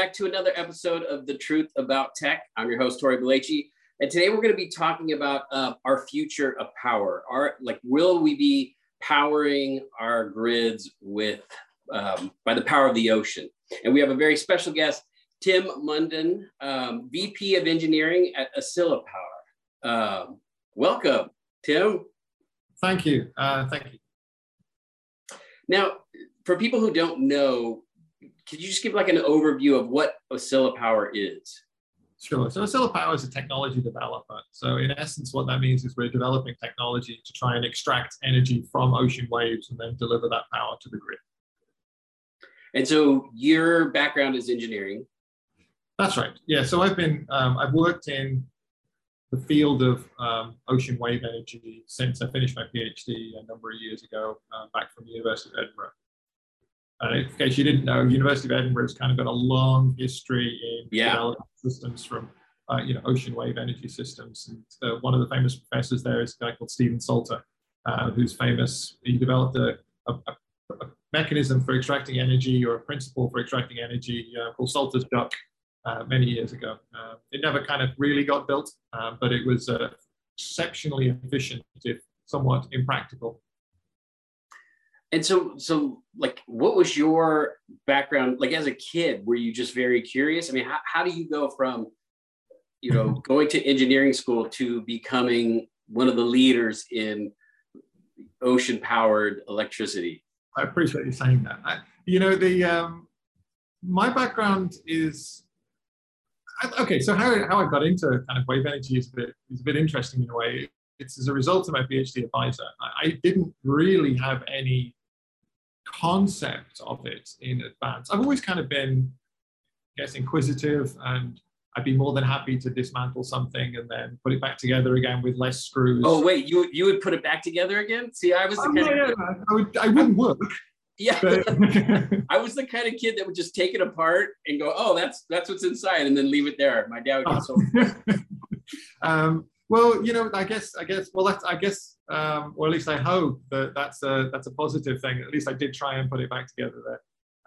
back to another episode of The Truth About Tech. I'm your host, Tory Belleci. And today we're going to be talking about uh, our future of power. Our, like, will we be powering our grids with um, by the power of the ocean? And we have a very special guest, Tim Mundon, um, VP of Engineering at Oscilla Power. Um, welcome, Tim. Thank you. Uh, thank you. Now, for people who don't know, could you just give like an overview of what Oscilla Power is? Sure. So Oscilla Power is a technology developer. So in essence, what that means is we're developing technology to try and extract energy from ocean waves and then deliver that power to the grid. And so your background is engineering. That's right. Yeah. So I've been um, I've worked in the field of um, ocean wave energy since I finished my PhD a number of years ago, uh, back from the University of Edinburgh. Uh, in case you didn't know, University of Edinburgh has kind of got a long history in yeah. developing systems from uh, you know ocean wave energy systems. And uh, one of the famous professors there is a guy called Stephen Salter, uh, who's famous. He developed a, a, a, mechanism for extracting energy or a principle for extracting energy uh, called Salter's duck. uh, many years ago. it never kind of really got built, but it was exceptionally efficient, if somewhat impractical and so so like what was your background like as a kid were you just very curious? I mean how, how do you go from you know going to engineering school to becoming one of the leaders in ocean powered electricity? I appreciate you saying that. I, you know the um, my background is okay so how, how i got into kind of wave energy is a bit is a bit interesting in a way. It's as a result of my phd advisor. I, I didn't really have any concept of it in advance. I've always kind of been, I guess, inquisitive and I'd be more than happy to dismantle something and then put it back together again with less screws. Oh wait, you you would put it back together again? See, I was the oh, kind yeah, of I would I wouldn't work. Yeah, I was the kind of kid that would just take it apart and go, "Oh, that's that's what's inside," and then leave it there. My dad would get so. um, well, you know, I guess, I guess, well, that's, I guess, um, or at least I hope that that's a that's a positive thing. At least I did try and put it back together there.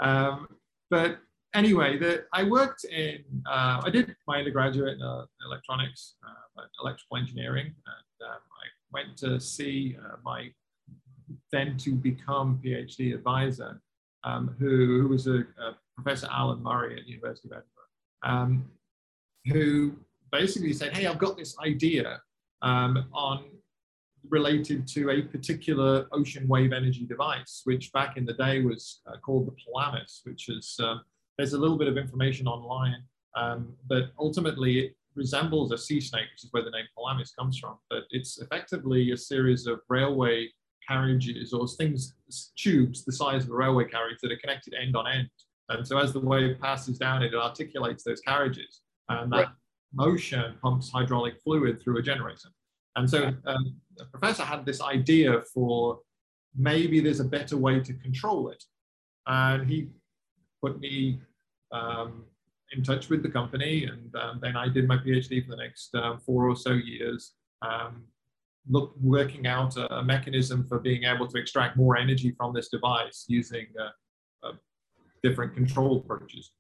Um, but anyway, the, I worked in, uh, I did my undergraduate in uh, electronics, uh, electrical engineering, and um, I went to see uh, my then to become PhD advisor, um, who, who was a, a, Professor Alan Murray at the University of Edinburgh, um, who basically said, hey, I've got this idea um, on related to a particular ocean wave energy device, which back in the day was uh, called the Pelamis, which is, um, there's a little bit of information online, um, but ultimately it resembles a sea snake, which is where the name Pelamis comes from. But it's effectively a series of railway carriages or things, tubes the size of a railway carriage that are connected end on end. And so as the wave passes down, it articulates those carriages. And that right motion pumps hydraulic fluid through a generator. And so um, the professor had this idea for maybe there's a better way to control it. And he put me um, in touch with the company. And um, then I did my PhD for the next um, four or so years, um, look, working out a, a, mechanism for being able to extract more energy from this device using uh, uh, different control approaches.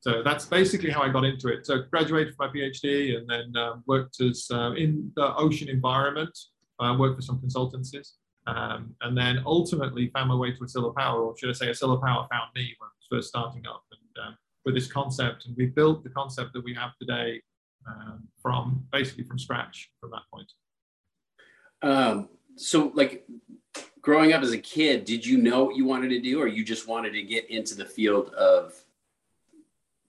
So that's basically how I got into it. So graduated from my PhD and then um, worked as uh, in the ocean environment. I uh, worked for some consultancies. Um, and then ultimately found my way to Oscilla Power, or should I say Oscilla Power found me when I was first starting up and um, with this concept. And we built the concept that we have today um, from basically from scratch from that point. Um, so like growing up as a kid, did you know what you wanted to do or you just wanted to get into the field of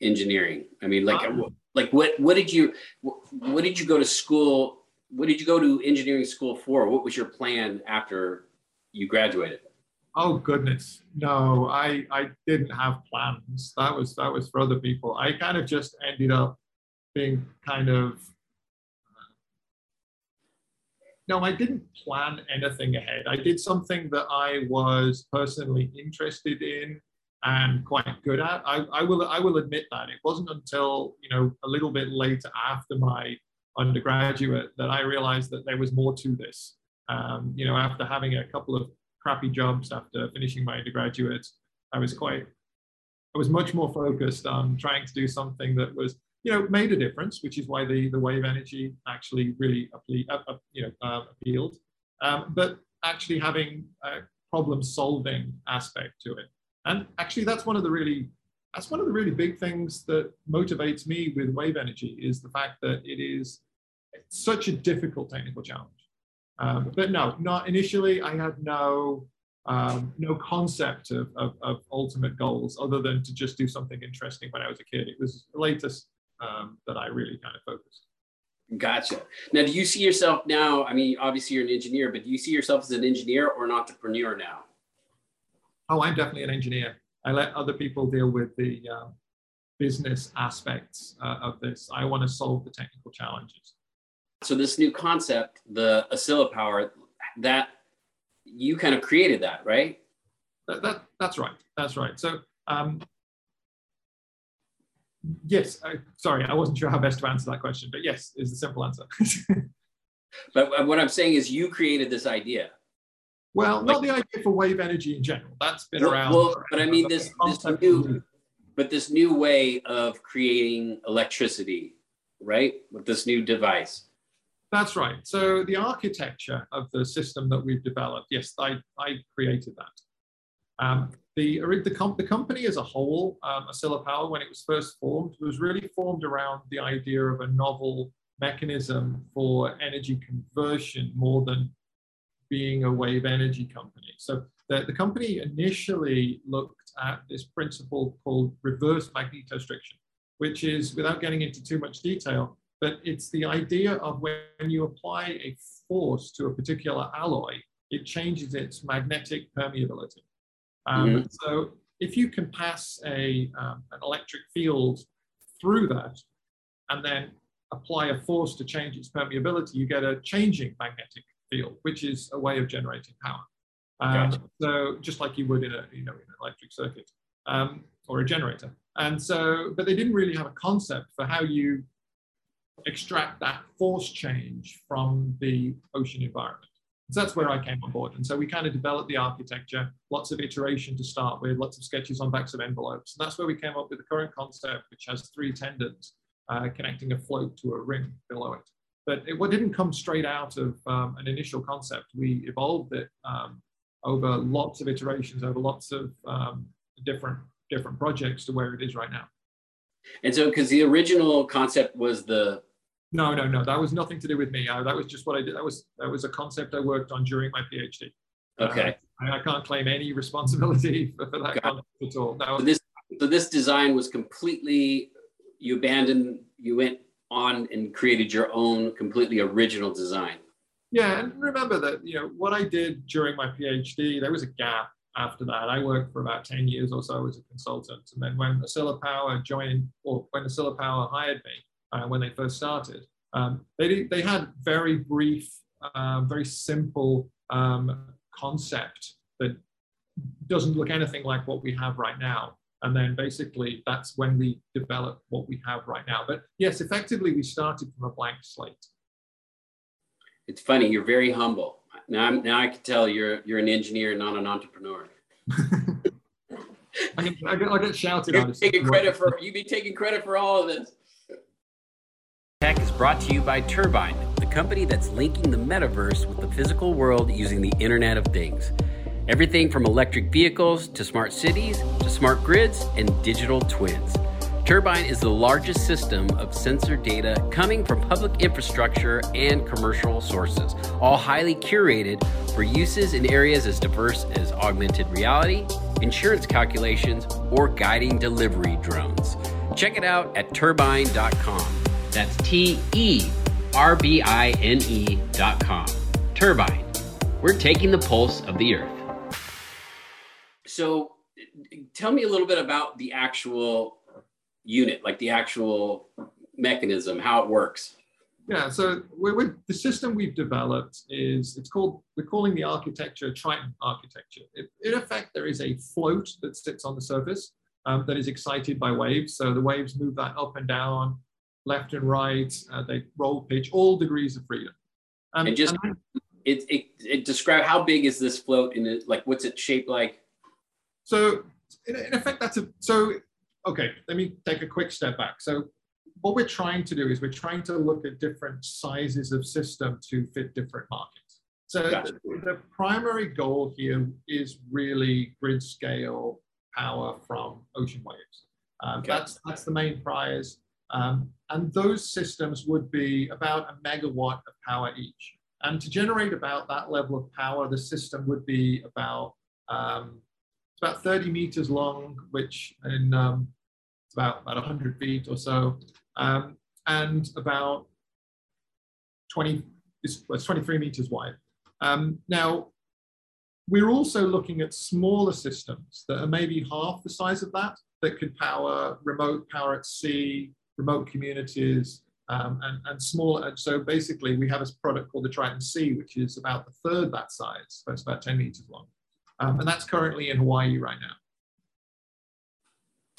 engineering? I mean, like, um, like what what did you what did you go to school? What did you go to engineering school for? What was your plan after you graduated? Oh goodness, no, I I didn't have plans. That was that was for other people. I kind of just ended up being kind of no, I didn't plan anything ahead. I did something that I was personally interested in and quite good at. I, I will I will admit that it wasn't until you know a little bit later after my undergraduate that I realized that there was more to this. Um, you know, after having a couple of crappy jobs after finishing my undergraduate, I was quite I was much more focused on trying to do something that was, you know, made a difference, which is why the, the wave energy actually really uh, uh, you know, uh, appealed. Um, but actually having a problem solving aspect to it. And actually that's one of the really that's one of the really big things that motivates me with wave energy is the fact that it is such a difficult technical challenge. Um, but no, not initially. I had no um, no concept of, of, of, ultimate goals other than to just do something interesting when I was a kid. It was the latest um, that I really kind of focused. Gotcha. Now, do you see yourself now? I mean, obviously you're an engineer, but do you see yourself as an engineer or an entrepreneur now? Oh, I'm definitely an engineer. I let other people deal with the uh, business aspects uh, of this. I want to solve the technical challenges. So this new concept, the Oscilla Power, that you kind of created that, right? That, that that's right. That's right. So um, yes, I, sorry, I wasn't sure how best to answer that question, but yes is the simple answer. but what I'm saying is you created this idea. Well, like, not the idea for wave energy in general. That's been well, around. Well, but I mean this this new, but this new way of creating electricity, right? With this new device. That's right. So the architecture of the system that we've developed, yes, I, I created that. Um, the, the, comp, the company as a whole, um, Oscilla Power, when it was first formed, was really formed around the idea of a novel mechanism for energy conversion more than being a wave energy company. So the, the company initially looked at this principle called reverse magnetostriction, which is, without getting into too much detail, but it's the idea of when you apply a force to a particular alloy, it changes its magnetic permeability. Um, mm-hmm. So if you can pass a, um, an electric field through that and then apply a force to change its permeability, you get a changing magnetic field, which is a way of generating power. Um, gotcha. So just like you would in a you know in an electric circuit um, or a generator. And so, but they didn't really have a concept for how you extract that force change from the ocean environment. So that's where I came on board. And so we kind of developed the architecture, lots of iteration to start with, lots of sketches on backs of envelopes. And that's where we came up with the current concept, which has three tendons uh, connecting a float to a ring below it. But it what didn't come straight out of um, an initial concept. We evolved it um, over lots of iterations, over lots of um, different different projects to where it is right now. And so, because the original concept was the no, no, no. That was nothing to do with me. Uh, that was just what I did. That was that was a concept I worked on during my PhD. Okay. Uh, I, I, can't claim any responsibility for, for that concept at all. No. So this so this design was completely you abandoned. You went on and created your own completely original design. Yeah, and remember that you know what I did during my PhD. There was a gap after that. I worked for about ten years or so as a consultant, and then when Oscilla Power joined, or when Oscilla Power hired me, uh, when they first started. Um, they, they had very brief, uh, very simple um, concept that doesn't look anything like what we have right now. And then basically that's when we develop what we have right now. But yes, effectively we started from a blank slate. It's funny, you're very humble. Now, I'm, now I can tell you're, you're an engineer, not an entrepreneur. I, get, I, get, I get shouted you're Taking credit for, you'd be taking credit for all of this. Tech is brought to you by Terbine, the company that's linking the metaverse with the physical world using the Internet of Things. Everything from electric vehicles to smart cities to smart grids and digital twins. Terbine is the largest system of sensor data coming from public infrastructure and commercial sources, all highly curated for uses in areas as diverse as augmented reality, insurance calculations, or guiding delivery drones. Check it out at terbine.com. That's T E R B I N E dot com. Terbine. We're taking the pulse of the earth. So, tell me a little bit about the actual unit, like the actual mechanism, how it works. Yeah, so we're, we're, the system we've developed is it's called we're calling the architecture Triton architecture. It, in effect, there is a float that sits on the surface um, that is excited by waves. So the waves move that up and down left and right. Uh, they roll pitch, all degrees of freedom. Um, and just and it, it, it describe how big is this float in it? Like, what's it shaped like? So in, in effect, that's a so okay, let me take a quick step back. So what we're trying to do is we're trying to look at different sizes of system to fit different markets. So gotcha. the, the, primary goal here is really grid scale power from ocean waves. Um, okay. That's that's the main prize, um, and those systems would be about a megawatt of power each. And to generate about that level of power, the system would be about um, it's about 30 meters long, which in um, it's about about 100 feet or so, um, and about 20 it's, it's 23 meters wide. Um, now, we're also looking at smaller systems that are maybe half the size of that, that could power remote power at sea, remote communities, um, and, and smaller. And so basically, we have a product called the Triton C, which is about the third that size, so it's about 10 meters long. Um, and that's currently in Hawaii right now.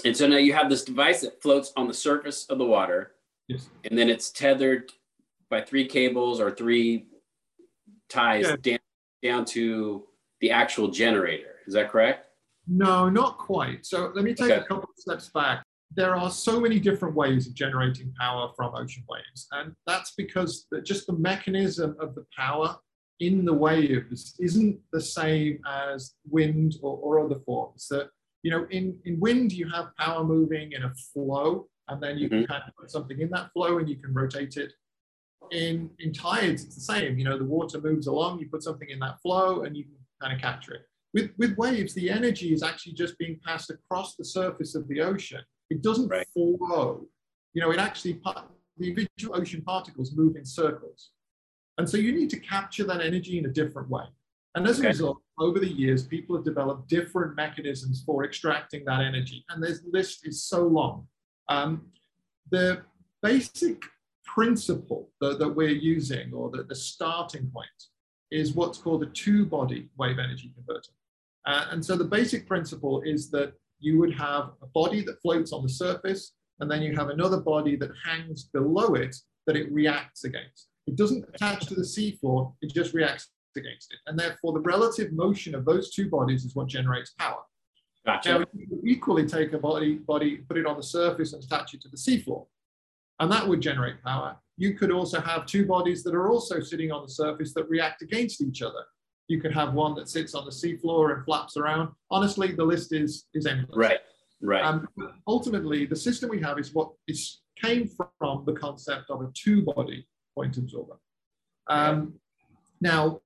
And so now you have this device that floats on the surface of the water. Yes. And then it's tethered by three cables or three ties yeah. down, down to the actual generator. Is that correct? No, not quite. So let me take okay. a couple of steps back. There are so many different ways of generating power from ocean waves. And that's because just the mechanism of the power in the waves isn't the same as wind or, or other forms. That, you know, in, in wind, you have power moving in a flow, and then you mm-hmm. can kind of put something in that flow and you can rotate it in in tides it's the same you know the water moves along you put something in that flow and you can kind of capture it with with waves the energy is actually just being passed across the surface of the ocean it doesn't right. flow you know it actually the individual ocean particles move in circles and so you need to capture that energy in a different way and as okay. a result over the years people have developed different mechanisms for extracting that energy and this list is so long um, the basic principle that, that we're using, or the, the starting point, is what's called a two-body wave energy converter. Uh, and so the basic principle is that you would have a body that floats on the surface, and then you have another body that hangs below it that it reacts against. It doesn't attach to the seafloor, it just reacts against it. And therefore, the relative motion of those two bodies is what generates power. Gotcha. Now, you equally take a body, body, put it on the surface and attach it to the seafloor and that would generate power. You could also have two bodies that are also sitting on the surface that react against each other. You could have one that sits on the seafloor and flaps around. Honestly, the list is is endless. Right, right. Um, ultimately, the system we have is what is came from the concept of a two-body point absorber. Um, now,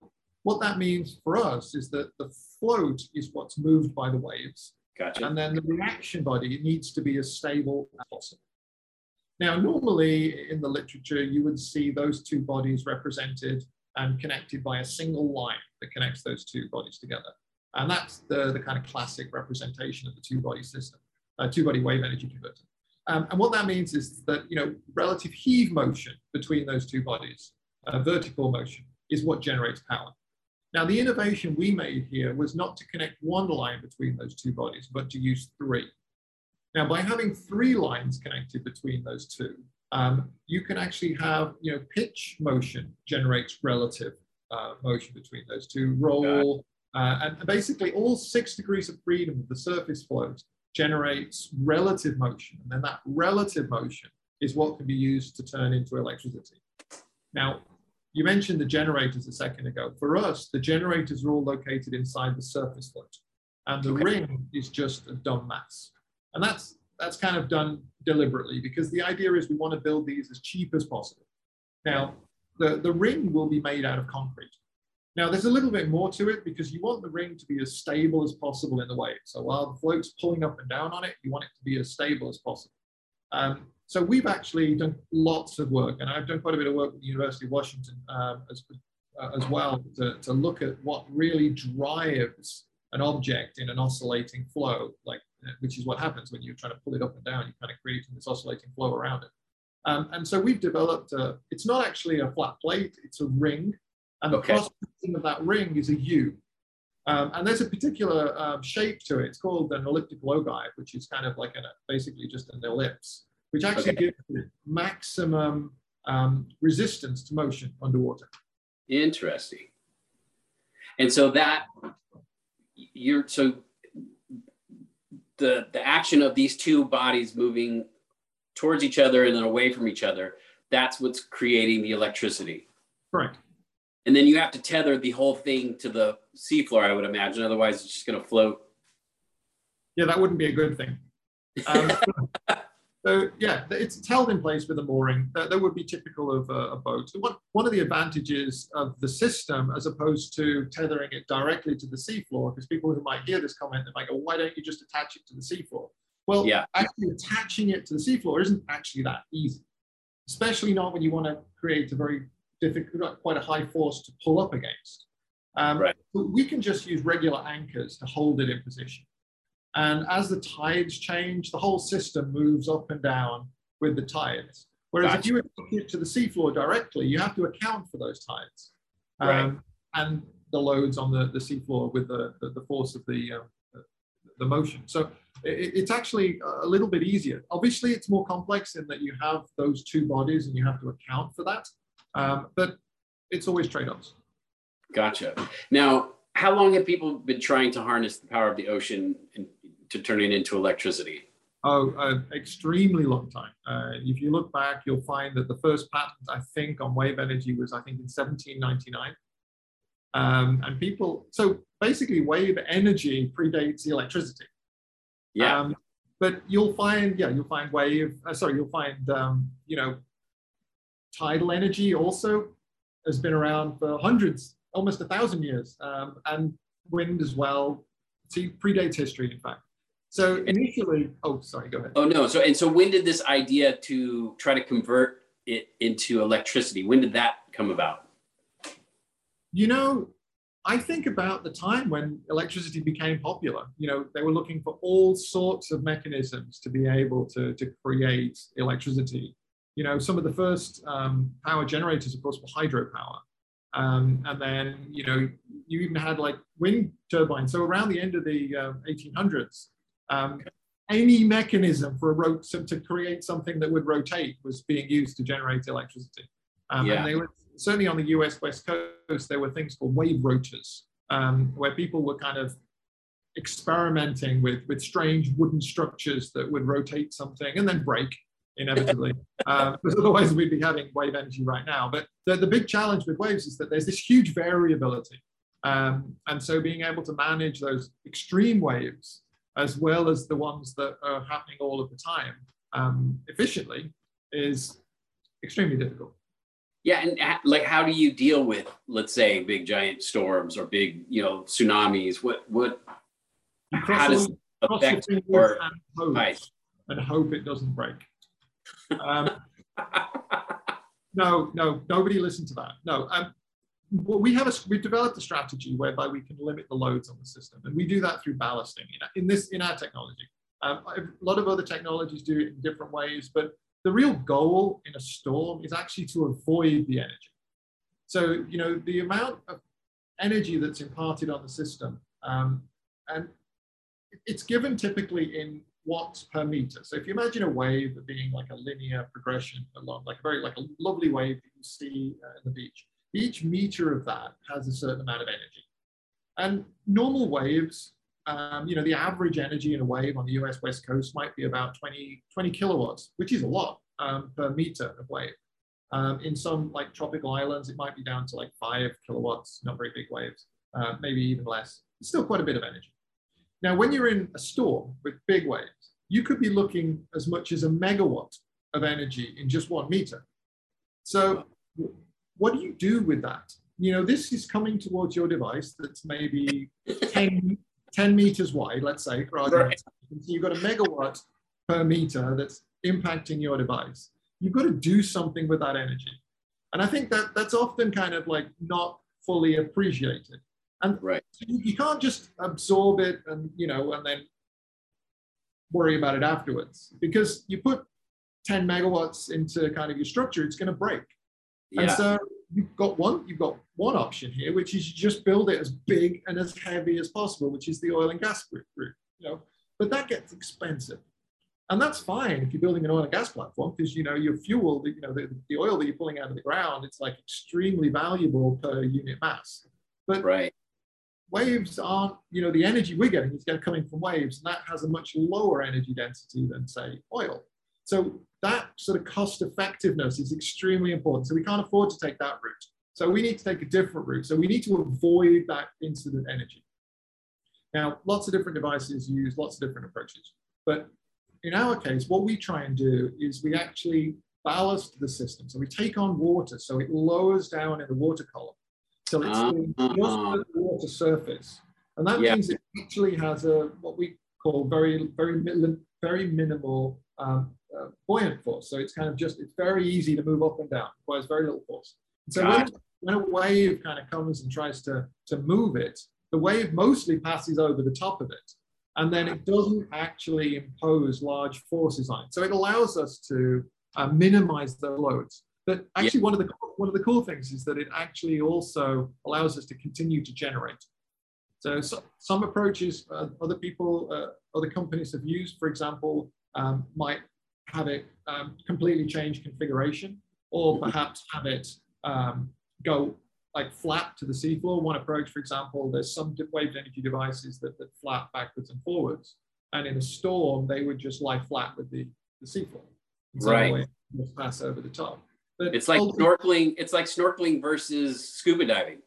what that means for us is that the float is what's moved by the waves. Gotcha. And then the reaction body needs to be as stable as possible. Now, normally in the literature, you would see those two bodies represented and connected by a single line that connects those two bodies together. And that's the, the kind of classic representation of the two-body system, uh, two-body wave energy converter. Um, and what that means is that, you know, relative heave motion between those two bodies, uh, vertical motion, is what generates power. Now, the innovation we made here was not to connect one line between those two bodies, but to use three. Now, by having three lines connected between those two, um, you can actually have, you know, pitch motion generates relative uh, motion between those two, roll, uh, and basically all six degrees of freedom of the surface float generates relative motion. And then that relative motion is what can be used to turn into electricity. Now, you mentioned the generators a second ago. For us, the generators are all located inside the surface float. And the okay. ring is just a dumb mass. And that's that's kind of done deliberately because the idea is we want to build these as cheap as possible. Now, the, the ring will be made out of concrete. Now, there's a little bit more to it because you want the ring to be as stable as possible in the wave. So while the float's pulling up and down on it, you want it to be as stable as possible. Um, so we've actually done lots of work, and I've done quite a bit of work with the University of Washington um, as, uh, as well to, to look at what really drives an object in an oscillating flow, like which is what happens when you're trying to pull it up and down. You're kind of create this oscillating flow around it. Um, and so we've developed, a, it's not actually a flat plate, it's a ring. And okay. the cross of that ring is a U. Um, and there's a particular um, shape to it. It's called an elliptical ogive, which is kind of like an, basically just an ellipse, which actually okay. gives maximum um, resistance to motion underwater. Interesting. And so that you're so the the action of these two bodies moving towards each other and then away from each other that's what's creating the electricity Correct. And then you have to tether the whole thing to the seafloor i would imagine otherwise it's just going to float Yeah, that wouldn't be a good thing. Um, so yeah, it's, held in place with a mooring. That, that would be typical of a, a boat. So one, one of the advantages of the system, as opposed to tethering it directly to the seafloor, because people who might hear this comment, they might go, "Why don't you just attach it to the seafloor?" Well, Yeah. actually attaching it to the seafloor isn't actually that easy, especially not when you want to create a very difficult, quite a high force to pull up against. Um, Right. but we can just use regular anchors to hold it in position. And as the tides change, the whole system moves up and down with the tides. Whereas if Gotcha. you attach it to the seafloor directly, you have to account for those tides um, Right. and the loads on the, the seafloor with the, the, the force of the, the, the motion. So it, it's actually a little bit easier. Obviously, it's more complex in that you have those two bodies and you have to account for that. Um, but it's always trade-offs. Gotcha. Now, how long have people been trying to harness the power of the ocean and to turn it into electricity? Oh, an extremely long time. Uh, if you look back, you'll find that the first patent, I think, on wave energy was, I think, in 1799. Um, and people, so basically, wave energy predates the electricity. Yeah. Um, but you'll find, yeah, you'll find wave, uh, sorry, you'll find, um, you know, tidal energy also has been around for hundreds, almost a thousand years, um, and wind as well. See, predates history, in fact. So initially, oh, sorry, go ahead. oh no. So and so when did this idea to try to convert it into electricity? When did that come about? You know, I think about the time when electricity became popular. You know, they were looking for all sorts of mechanisms to be able to, to create electricity. You know, some of the first um, power generators, of course, were hydropower. Um, and then, you know, you even had like wind turbines. So around the end of the uh, 1800s, um, any mechanism for a so to create something that would rotate was being used to generate electricity. Um, Yeah. And they were certainly on the US West Coast, there were things called wave rotors, um, where people were kind of experimenting with, with strange wooden structures that would rotate something and then break inevitably. um, because otherwise we'd be having wave energy right now. But the, the big challenge with waves is that there's this huge variability. Um, and so being able to manage those extreme waves as well as the ones that are happening all of the time um, efficiently is extremely difficult. Yeah, and like, how do you deal with, let's say, big giant storms or big, you know, tsunamis? What what how does all- it cross your affect or and hope, Right. and hope it doesn't break. Um, no, no, nobody listened to that. No, um, we have a we've developed a strategy whereby we can limit the loads on the system, and we do that through ballasting. In, in this, in our technology, um, a lot of other technologies do it in different ways, but the real goal in a storm is actually to avoid the energy. So you know the amount of energy that's imparted on the system, um, and it's given typically in watts per meter. So if you imagine a wave being like a linear progression along, like a very like a lovely wave that you see uh, in the beach, each meter of that has a certain amount of energy. And normal waves, um, you know, the average energy in a wave on the US West Coast might be about 20, 20 kilowatts, which is a lot um, per meter of wave. Um, in some like tropical islands, it might be down to like five kilowatts, not very big waves, uh, maybe even less. It's still quite a bit of energy. Now, when you're in a storm with big waves, you could be looking as much as a megawatt of energy in just one meter. So, what do you do with that? You know, this is coming towards your device that's maybe 10, 10 meters wide, let's say, sake. So you've got a megawatt per meter that's impacting your device. You've got to do something with that energy. And I think that that's often kind of like not fully appreciated. And Right. you, can't just absorb it and you know and then worry about it afterwards because you put 10 megawatts into kind of your structure it's going to break Yeah. and so you've got one you've got one option here which is you just build it as big and as heavy as possible which is the oil and gas route route, you know but that gets expensive and that's fine if you're building an oil and gas platform because you know your fuel you know the, the oil that you're pulling out of the ground it's like extremely valuable per unit mass but Right. Waves aren't, you know, the energy we're getting is coming from waves, and that has a much lower energy density than, say, oil. So that sort of cost effectiveness is extremely important. So we can't afford to take that route. So we need to take a different route. So we need to avoid that incident energy. Now, lots of different devices use lots of different approaches. But in our case, what we try and do is we actually ballast the system. So we take on water, so it lowers down in the water column. So it's uh, uh, the water surface. And that yeah. means it actually has a what we call very, very, very minimal um, uh, buoyant force. So it's kind of just, it's very easy to move up and down, requires very little force. And so when, when, a wave kind of comes and tries to, to move it, the wave mostly passes over the top of it. And then it doesn't actually impose large forces on it. So it allows us to uh, minimize the loads. But actually, yeah. one of the one of the cool things is that it actually also allows us to continue to generate. So, so some approaches uh, other people, uh, other companies have used, for example, um, might have it um, completely change configuration, or mm-hmm. perhaps have it um, go like flat to the seafloor. One approach, for example, there's some wave energy devices that, that flat backwards and forwards. And in a storm, they would just lie flat with the, the seafloor. So right. Pass over the top. But it's like snorkeling. It's like snorkeling versus scuba diving.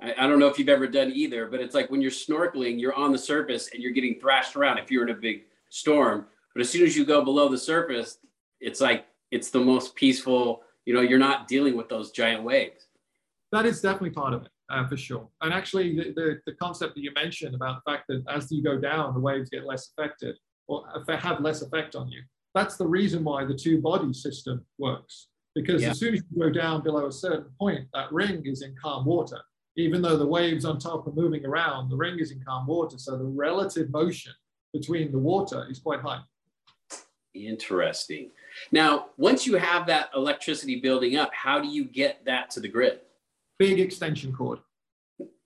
I, I, don't know if you've ever done either, but it's like when you're snorkeling, you're on the surface and you're getting thrashed around if you're in a big storm. But as soon as you go below the surface, it's like it's the most peaceful. You know, you're not dealing with those giant waves. That is definitely part of it, uh, for sure. And actually, the, the, the, concept that you mentioned about the fact that as you go down, the waves get less affected or have less effect on you. That's the reason why the two body system works. Because yeah. as soon as you go down below a certain point, that ring is in calm water. Even though the waves on top are moving around, the ring is in calm water. So the relative motion between the water is quite high. Interesting. Now, once you have that electricity building up, how do you get that to the grid? Big extension cord.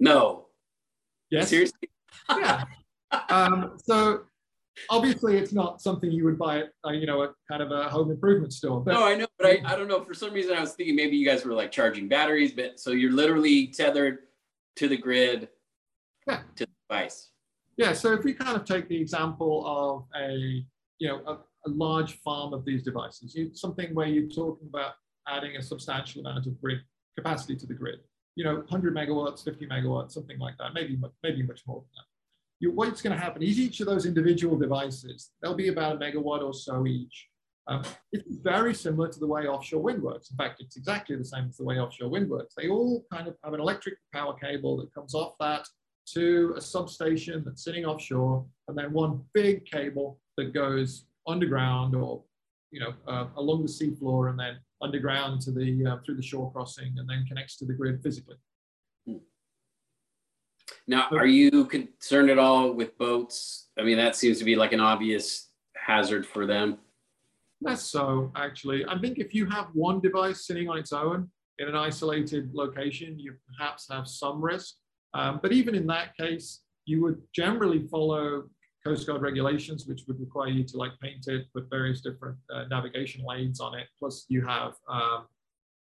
No. Yes. Seriously? yeah. Um, so obviously, it's not something you would buy at uh, you know a kind of a home improvement store. But, no, I know, but I, I don't know. For some reason, I was thinking maybe you guys were like charging batteries, but so you're literally tethered to the grid yeah. to the device. Yeah. So if we kind of take the example of a you know a, a large farm of these devices. You, something where you're talking about adding a substantial amount of grid capacity to the grid. You know, 100 megawatts, 50 megawatts, something like that, maybe, maybe much more than that. You, what's going to happen is each of those individual devices, they'll be about a megawatt or so each. Um, it's very similar to the way offshore wind works. In fact, it's exactly the same as the way offshore wind works. They all kind of have an electric power cable that comes off that to a substation that's sitting offshore, and then one big cable that goes underground or you know uh, along the seafloor and then underground to the uh, through the shore crossing and then connects to the grid physically. Now, are you concerned at all with boats? I mean, that seems to be like an obvious hazard for them. Less so, actually. I think if you have one device sitting on its own in an isolated location, you perhaps have some risk. Um, but even in that case, you would generally follow Coast Guard regulations, which would require you to like paint it, put various different uh, navigation lanes on it. Plus, you have um,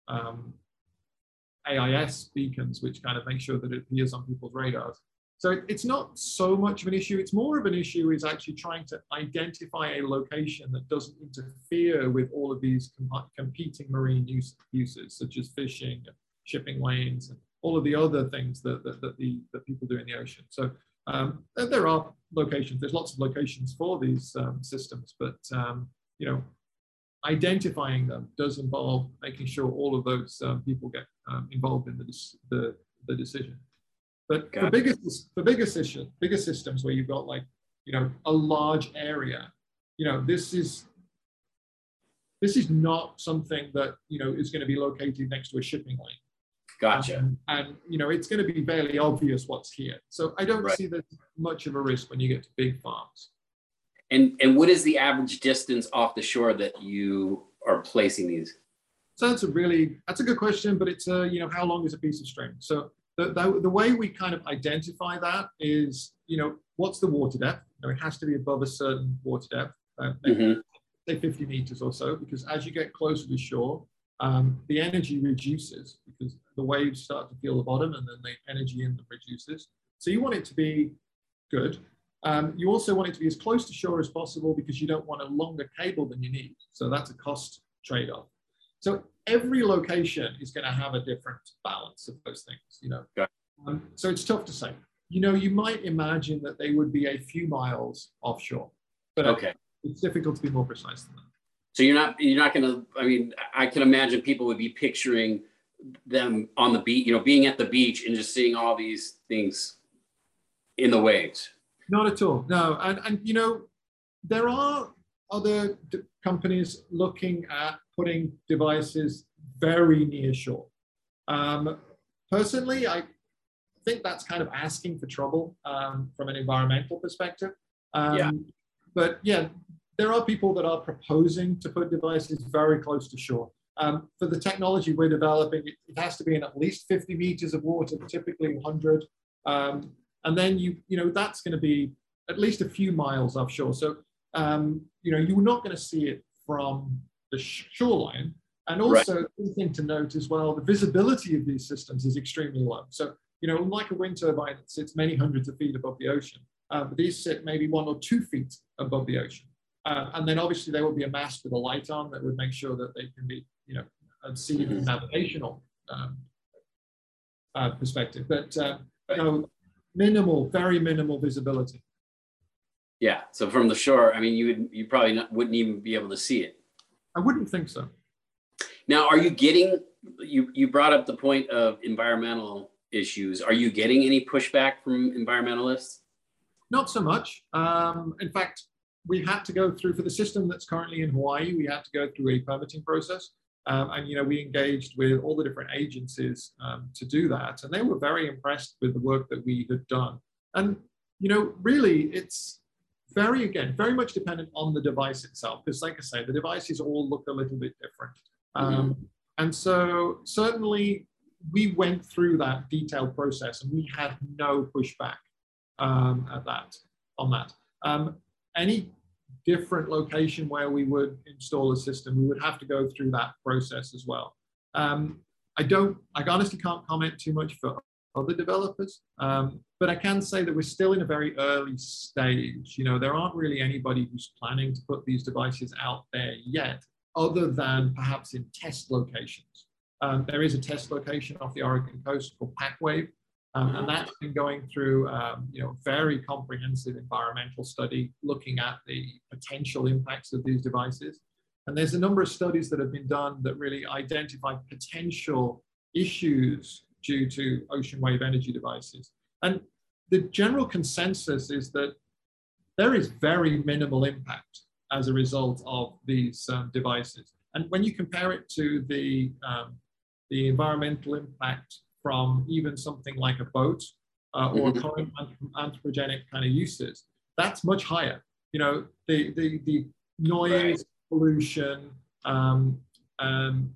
um, AIS beacons, which kind of make sure that it appears on people's radars. So it's not so much of an issue. It's more of an issue is actually trying to identify a location that doesn't interfere with all of these com competing marine use uses, such as fishing, shipping lanes, and all of the other things that, that, that, the, that people do in the ocean. So um, there are locations, there's lots of locations for these um, systems, but um, you know, identifying them does involve making sure all of those um, people get um, involved in the, the, the decision. But for bigger, for bigger, system, bigger systems where you've got like, you know, a large area, you know, this is this is not something that you know is going to be located next to a shipping lane. Gotcha. Um, and you know, it's going to be fairly obvious what's here. So I don't right. see that much of a risk when you get to big farms. And and what is the average distance off the shore that you are placing these? So that's a really that's a good question, but it's a you know how long is a piece of string? So the, the, the way we kind of identify that is you know what's the water depth? You know, it has to be above a certain water depth, uh, mm-hmm. say 50 meters or so, because as you get closer to shore, um, the energy reduces because the waves start to feel the bottom and then the energy in them reduces. So you want it to be good. Um, you also want it to be as close to shore as possible because you don't want a longer cable than you need. So that's a cost trade-off. So every location is going to have a different balance of those things, you know. Okay. Um, so it's tough to say. You know, you might imagine that they would be a few miles offshore, but Okay. it's difficult to be more precise than that. So you're not you're not going to. I mean, I can imagine people would be picturing them on the beach, you know, being at the beach and just seeing all these things in the waves. Not at all. No, and and you know, there are other d- companies looking at putting devices very near shore. Um, personally, I think that's kind of asking for trouble um, from an environmental perspective. Um, Yeah. But yeah, there are people that are proposing to put devices very close to shore. Um, for the technology we're developing, it, it has to be in at least 50 meters of water, typically 100. Um, and then you, you know, that's going to be at least a few miles offshore. So, um, you know, you're not going to see it from the shoreline. And Right. also, one thing to note as well, the visibility of these systems is extremely low. So, you know, unlike a wind turbine that sits many hundreds of feet above the ocean, uh, these sit maybe one or two feet above the ocean. Uh, and then obviously there would be a mast with a light on that would make sure that they can be, you know, and see the Mhm. navigational um, uh, perspective. But uh, you know, minimal, very minimal visibility. Yeah. So from the shore, I mean, you would you probably not, wouldn't even be able to see it. I wouldn't think so. Now, are you getting? You you brought up the point of environmental issues. Are you getting any pushback from environmentalists? Not so much. Um, in fact, we had to go through for the system that's currently in Hawaii. We had to go through a permitting process, um, and you know we engaged with all the different agencies um, to do that, and they were very impressed with the work that we had done. And you know, really, it's very again very much dependent on the device itself, because like I say, the devices all look a little bit different. Um, and so certainly we went through that detailed process, and we had no pushback um, at that on that. Um, any different location where we would install a system, we would have to go through that process as well. Um, I don't, I honestly can't comment too much for other developers, um, but I can say that we're still in a very early stage. You know, there aren't really anybody who's planning to put these devices out there yet, other than perhaps in test locations. Um, there is a test location off the Oregon coast called PacWave, um, and that's been going through, um, you know, very comprehensive environmental study looking at the potential impacts of these devices. And there's a number of studies that have been done that really identify potential issues due to ocean wave energy devices. And the general consensus is that there is very minimal impact as a result of these um, devices. And when you compare it to the, um, the environmental impact from even something like a boat uh, or Mhm. current anthropogenic kind of uses, that's much higher. You know, the, the, the noise, Right. pollution, um, um,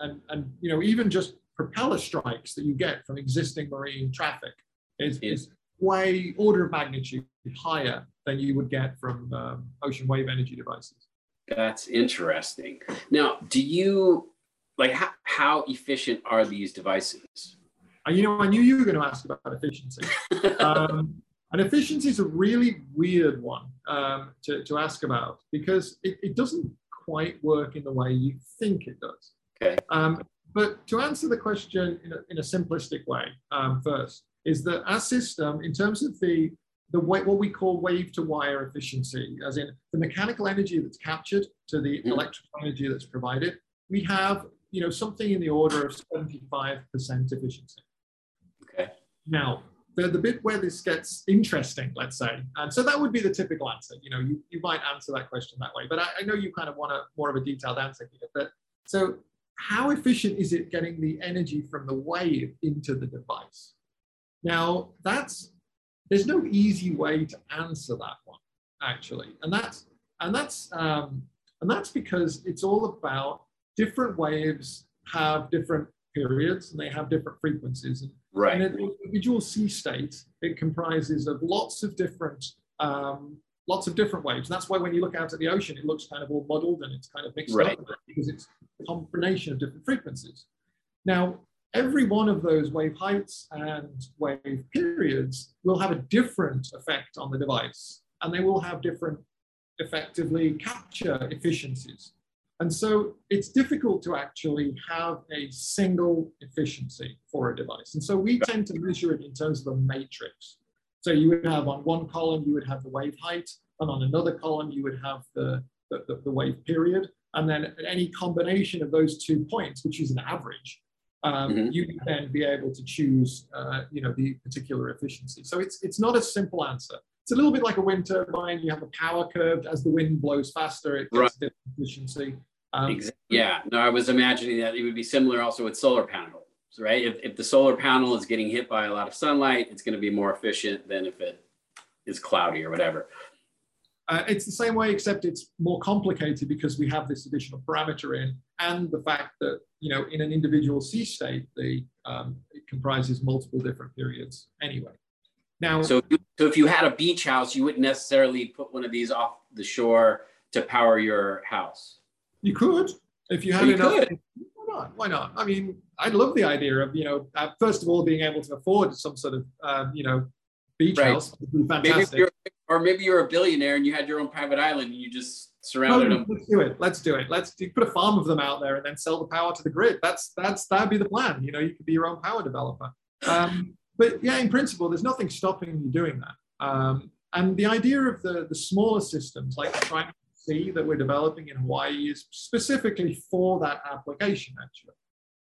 and, and, you know, even just propeller strikes that you get from existing marine traffic is, Yeah. is way order of magnitude higher than you would get from um, ocean wave energy devices. That's interesting. Now, do you like how, how efficient are these devices? And you know, I knew you were going to ask about efficiency. um, and efficiency is a really weird one um, to, to ask about because it, it doesn't quite work in the way you think it does. Okay. Um, but to answer the question in a, in a simplistic way, um, first, is that our system, in terms of the, the way, what we call wave to wire efficiency, as in the mechanical energy that's captured to the Mhm. electrical energy that's provided, we have you know, something in the order of 75% efficiency. Now, the, the bit where this gets interesting, let's say, and so that would be the typical answer. You know, you, you might answer that question that way, but I, I know you kind of want a more of a detailed answer here. But so, how efficient is it getting the energy from the wave into the device? Now, that's there's no easy way to answer that one, actually, and that's and that's um, and that's because it's all about different waves have different periods and they have different frequencies. And Right. in an individual sea state, it comprises of lots of different um, lots of different waves. And that's why when you look out at the ocean, it looks kind of all muddled and it's kind of mixed Right. up because it's a combination of different frequencies. Now, every one of those wave heights and wave periods will have a different effect on the device, and they will have different effectively capture efficiencies. And so it's difficult to actually have a single efficiency for a device. And so we tend to measure it in terms of a matrix. So you would have on one column, you would have the wave height, and on another column, you would have the, the, the wave period. And then any combination of those two points, which is an average, um, mm-hmm. you can then be able to choose, uh, you know, the particular efficiency. So it's it's not a simple answer. It's a little bit like a wind turbine. You have a power curve. As the wind blows faster, it gets right. different efficiency. Um, exactly. Yeah. No, I was imagining that it would be similar also with solar panels, right? If, if the solar panel is getting hit by a lot of sunlight, it's going to be more efficient than if it is cloudy or whatever. Uh, it's the same way, except it's more complicated because we have this additional parameter in, and the fact that you know in an individual sea state, the um, it comprises multiple different periods anyway. Now, so so if you had a beach house, you wouldn't necessarily put one of these off the shore to power your house. You could if you had you enough. Could. Why not? Why not? I mean, I'd love the idea of you know, uh, first of all, being able to afford some sort of um, you know beach right. house. Fantastic. Maybe or maybe you're a billionaire and you had your own private island and you just surrounded them. Let's do it. Let's do it. Let's do, put a farm of them out there and then sell the power to the grid. That's that's that'd be the plan. You know, you could be your own power developer. Um, but yeah, in principle, there's nothing stopping you doing that. Um, and the idea of the the smaller systems, like trying to see that we're developing in Hawaii, is specifically for that application. Actually,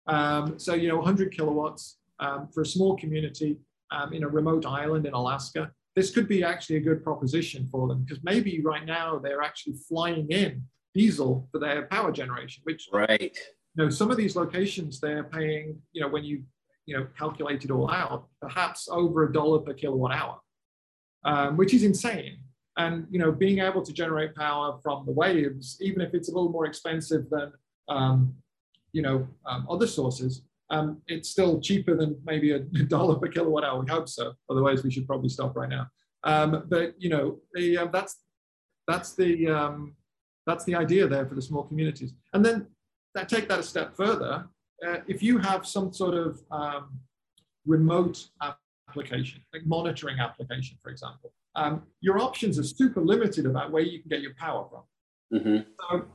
um, so you know, 100 kilowatts um, for a small community um, in a remote island in Alaska this could be actually a good proposition for them because maybe right now they're actually flying in diesel for their power generation, which right. You know, some of these locations they're paying, you know, when you you know calculate it all out, perhaps over a dollar per kilowatt hour, um, which is insane. And you know, being able to generate power from the waves, even if it's a little more expensive than um, you know um, other sources, um, it's still cheaper than maybe a dollar per kilowatt hour. We hope so. Otherwise, we should probably stop right now. Um, but you know, the, uh, that's that's the that's the idea there for the small communities. And then take that a step further. Uh, if you have some sort of um, remote application, like monitoring application, for example, um, your options are super limited about where you can get your power from. Mm-hmm. So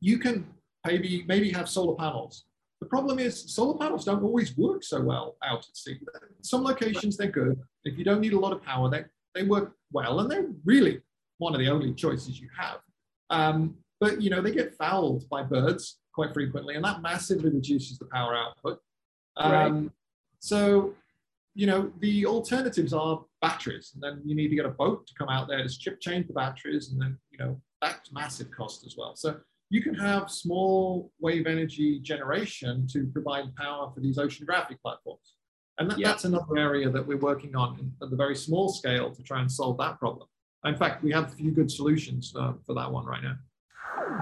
you can maybe maybe have solar panels the problem is solar panels don't always work so well out at sea. Some locations they're good. If you don't need a lot of power, they, they work well and they're really one of the only choices you have. Um, but you know, they get fouled by birds quite frequently, and that massively reduces the power output. Um, right. So, you know, the alternatives are batteries, and then you need to get a boat to come out there to chip change the batteries, and then you know that's massive cost as well. So you can have small wave energy generation to provide power for these oceanographic platforms. And that, yeah. that's another area that we're working on at the very small scale to try and solve that problem. In fact, we have a few good solutions uh, for that one right now.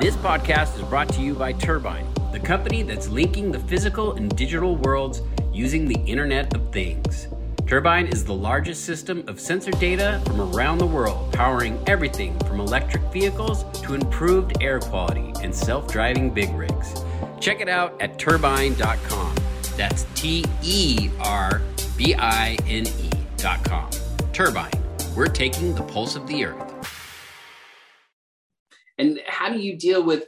This podcast is brought to you by Terbine, the company that's linking the physical and digital worlds using the Internet of Things. Terbine is the largest system of sensor data from around the world, powering everything from electric vehicles to improved air quality and self driving big rigs. Check it out at terbine.com. That's T E R B I N E.com. Terbine, we're taking the pulse of the earth. And how do you deal with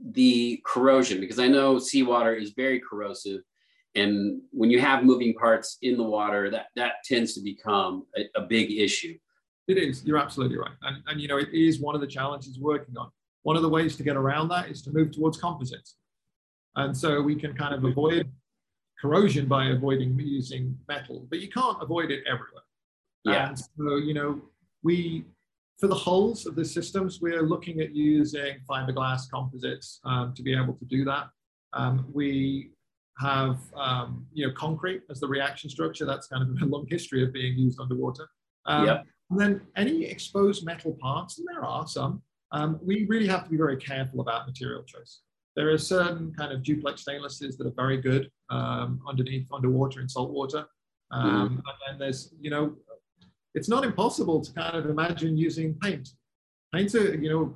the corrosion? Because I know seawater is very corrosive and when you have moving parts in the water that that tends to become a, a, big issue. It is. You're absolutely right. And, and you know it is one of the challenges working on. One of the ways to get around that is to move towards composites. And so we can kind of avoid corrosion by avoiding using metal but you can't avoid it everywhere. Yeah. And so you know we for the hulls of the systems we're looking at using fiberglass composites um, to be able to do that um, we have um, you know concrete as the reaction structure. That's kind of a long history of being used underwater. Um, yep. And then any exposed metal parts, and there are some, um, we really have to be very careful about material choice. There are certain kind of duplex stainlesses that are very good um, underneath underwater in salt water. Um, mm-hmm. And then there's, you know, it's not impossible to kind of imagine using paint. Paints are, you know,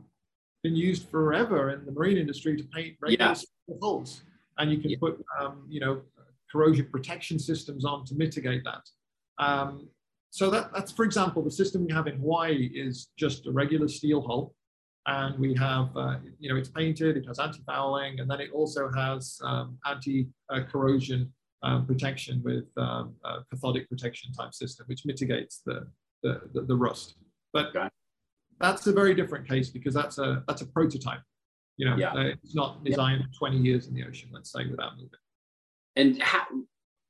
been used forever in the marine industry to paint regular yeah. holes and you can yeah. put um, you know corrosion protection systems on to mitigate that. Um, so that, that's, for example, the system we have in Hawaii is just a regular steel hull. And we have, uh, you know, it's painted, it has anti-fouling, and then it also has um, anti-corrosion um, protection with um, cathodic protection type system, which mitigates the, the, the, the rust. But that's a very different case because that's a, that's a prototype. You know, yeah. it's not designed yeah. for 20 years in the ocean, let's say, without moving. And how,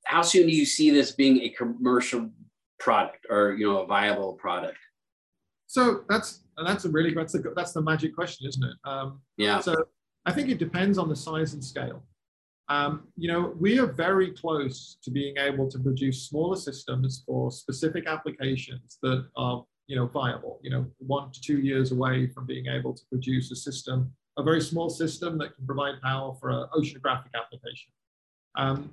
how soon do you see this being a commercial product or you know a viable product? So that's and that's a really that's the that's the magic question, isn't it? Um, yeah. So I think it depends on the size and scale. Um, you know, we are very close to being able to produce smaller systems for specific applications that are you know viable. You know, one to two years away from being able to produce a system a very small system that can provide power for an oceanographic application. Um,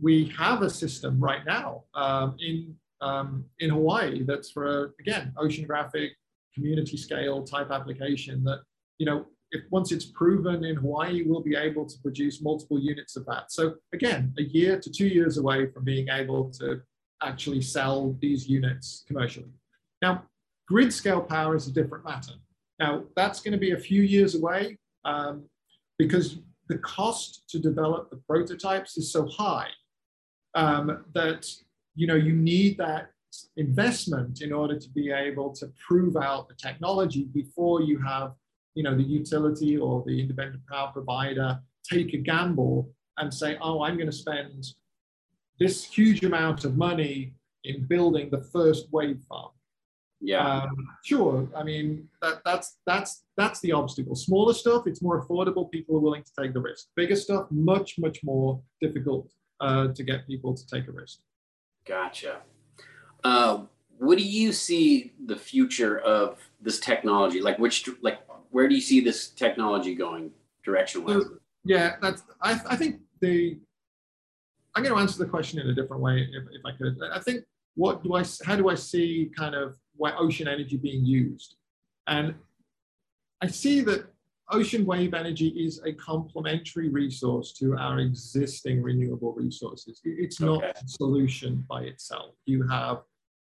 we have a system right now um, in, um, in Hawaii that's for, again, oceanographic community scale type application that, you know, if once it's proven in Hawaii, we'll be able to produce multiple units of that. So again, a year to two years away from being able to actually sell these units commercially. Now, grid scale power is a different matter. Now, that's going to be a few years away um, because the cost to develop the prototypes is so high um, that you know you need that investment in order to be able to prove out the technology before you have you know the utility or the independent power provider take a gamble and say oh i'm going to spend this huge amount of money in building the first wave farm yeah. Um, sure. I mean, that, that's that's that's the obstacle. Smaller stuff, it's more affordable. People are willing to take the risk. Bigger stuff, much much more difficult uh, to get people to take a risk. Gotcha. Uh, what do you see the future of this technology? Like which like where do you see this technology going direction wise? So, yeah, that's I, I think the I'm going to answer the question in a different way if, if I could. I think what do I how do I see kind of why ocean energy being used. And I see that ocean wave energy is a complementary resource to our existing renewable resources. It's not okay. a solution by itself. You have,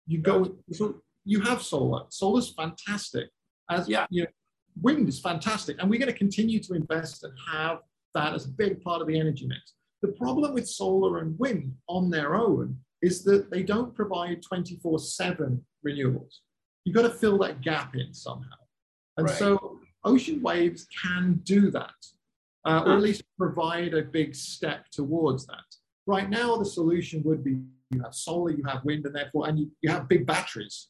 you go, so you have solar. Solar's fantastic. As yeah. you know, wind is fantastic. And we're going to continue to invest and have that as a big part of the energy mix. The problem with solar and wind on their own is that they don't provide 24 7 renewables. You've got to fill that gap in somehow. And right. so ocean waves can do that, uh, or at least provide a big step towards that. Right now, the solution would be you have solar, you have wind, and therefore, and you, you have big batteries.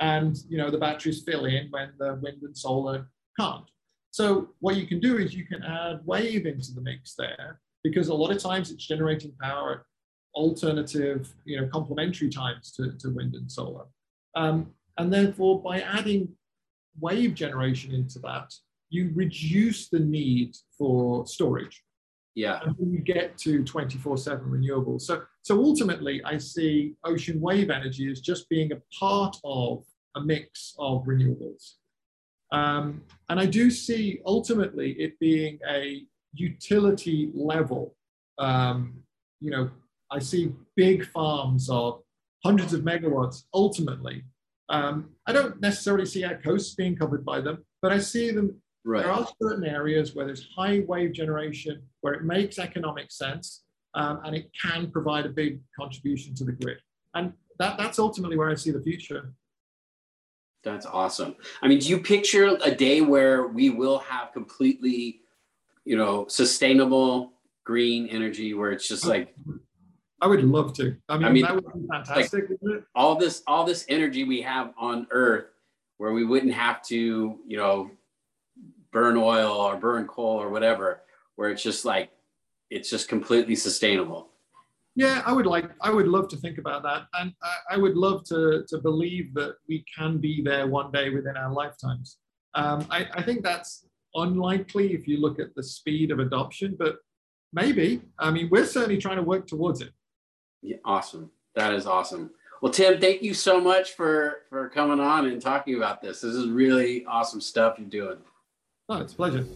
And you know the batteries fill in when the wind and solar can't. So what you can do is you can add wave into the mix there, because a lot of times it's generating power at alternative, you know, complementary times to, to wind and solar. Um, and therefore, by adding wave generation into that, you reduce the need for storage. Yeah. And you get to 24 7 renewables. So, so ultimately, I see ocean wave energy as just being a part of a mix of renewables. Um, and I do see ultimately it being a utility level. Um, you know, I see big farms of hundreds of megawatts ultimately. Um, I don't necessarily see our coasts being covered by them, but I see them. Right. There are certain areas where there's high wave generation, where it makes economic sense, um, and it can provide a big contribution to the grid. And that, that's ultimately where I see the future. That's awesome. I mean, do you picture a day where we will have completely, you know, sustainable green energy where it's just like I would love to. I mean, I mean that would be fantastic. Like, all this, all this energy we have on Earth, where we wouldn't have to, you know, burn oil or burn coal or whatever, where it's just like, it's just completely sustainable. Yeah, I would like, I would love to think about that, and I, I would love to to believe that we can be there one day within our lifetimes. Um, I, I think that's unlikely if you look at the speed of adoption, but maybe. I mean, we're certainly trying to work towards it. Yeah, awesome. That is awesome. Well, Tim, thank you so much for for coming on and talking about this. This is really awesome stuff you're doing. Oh, it's a pleasure.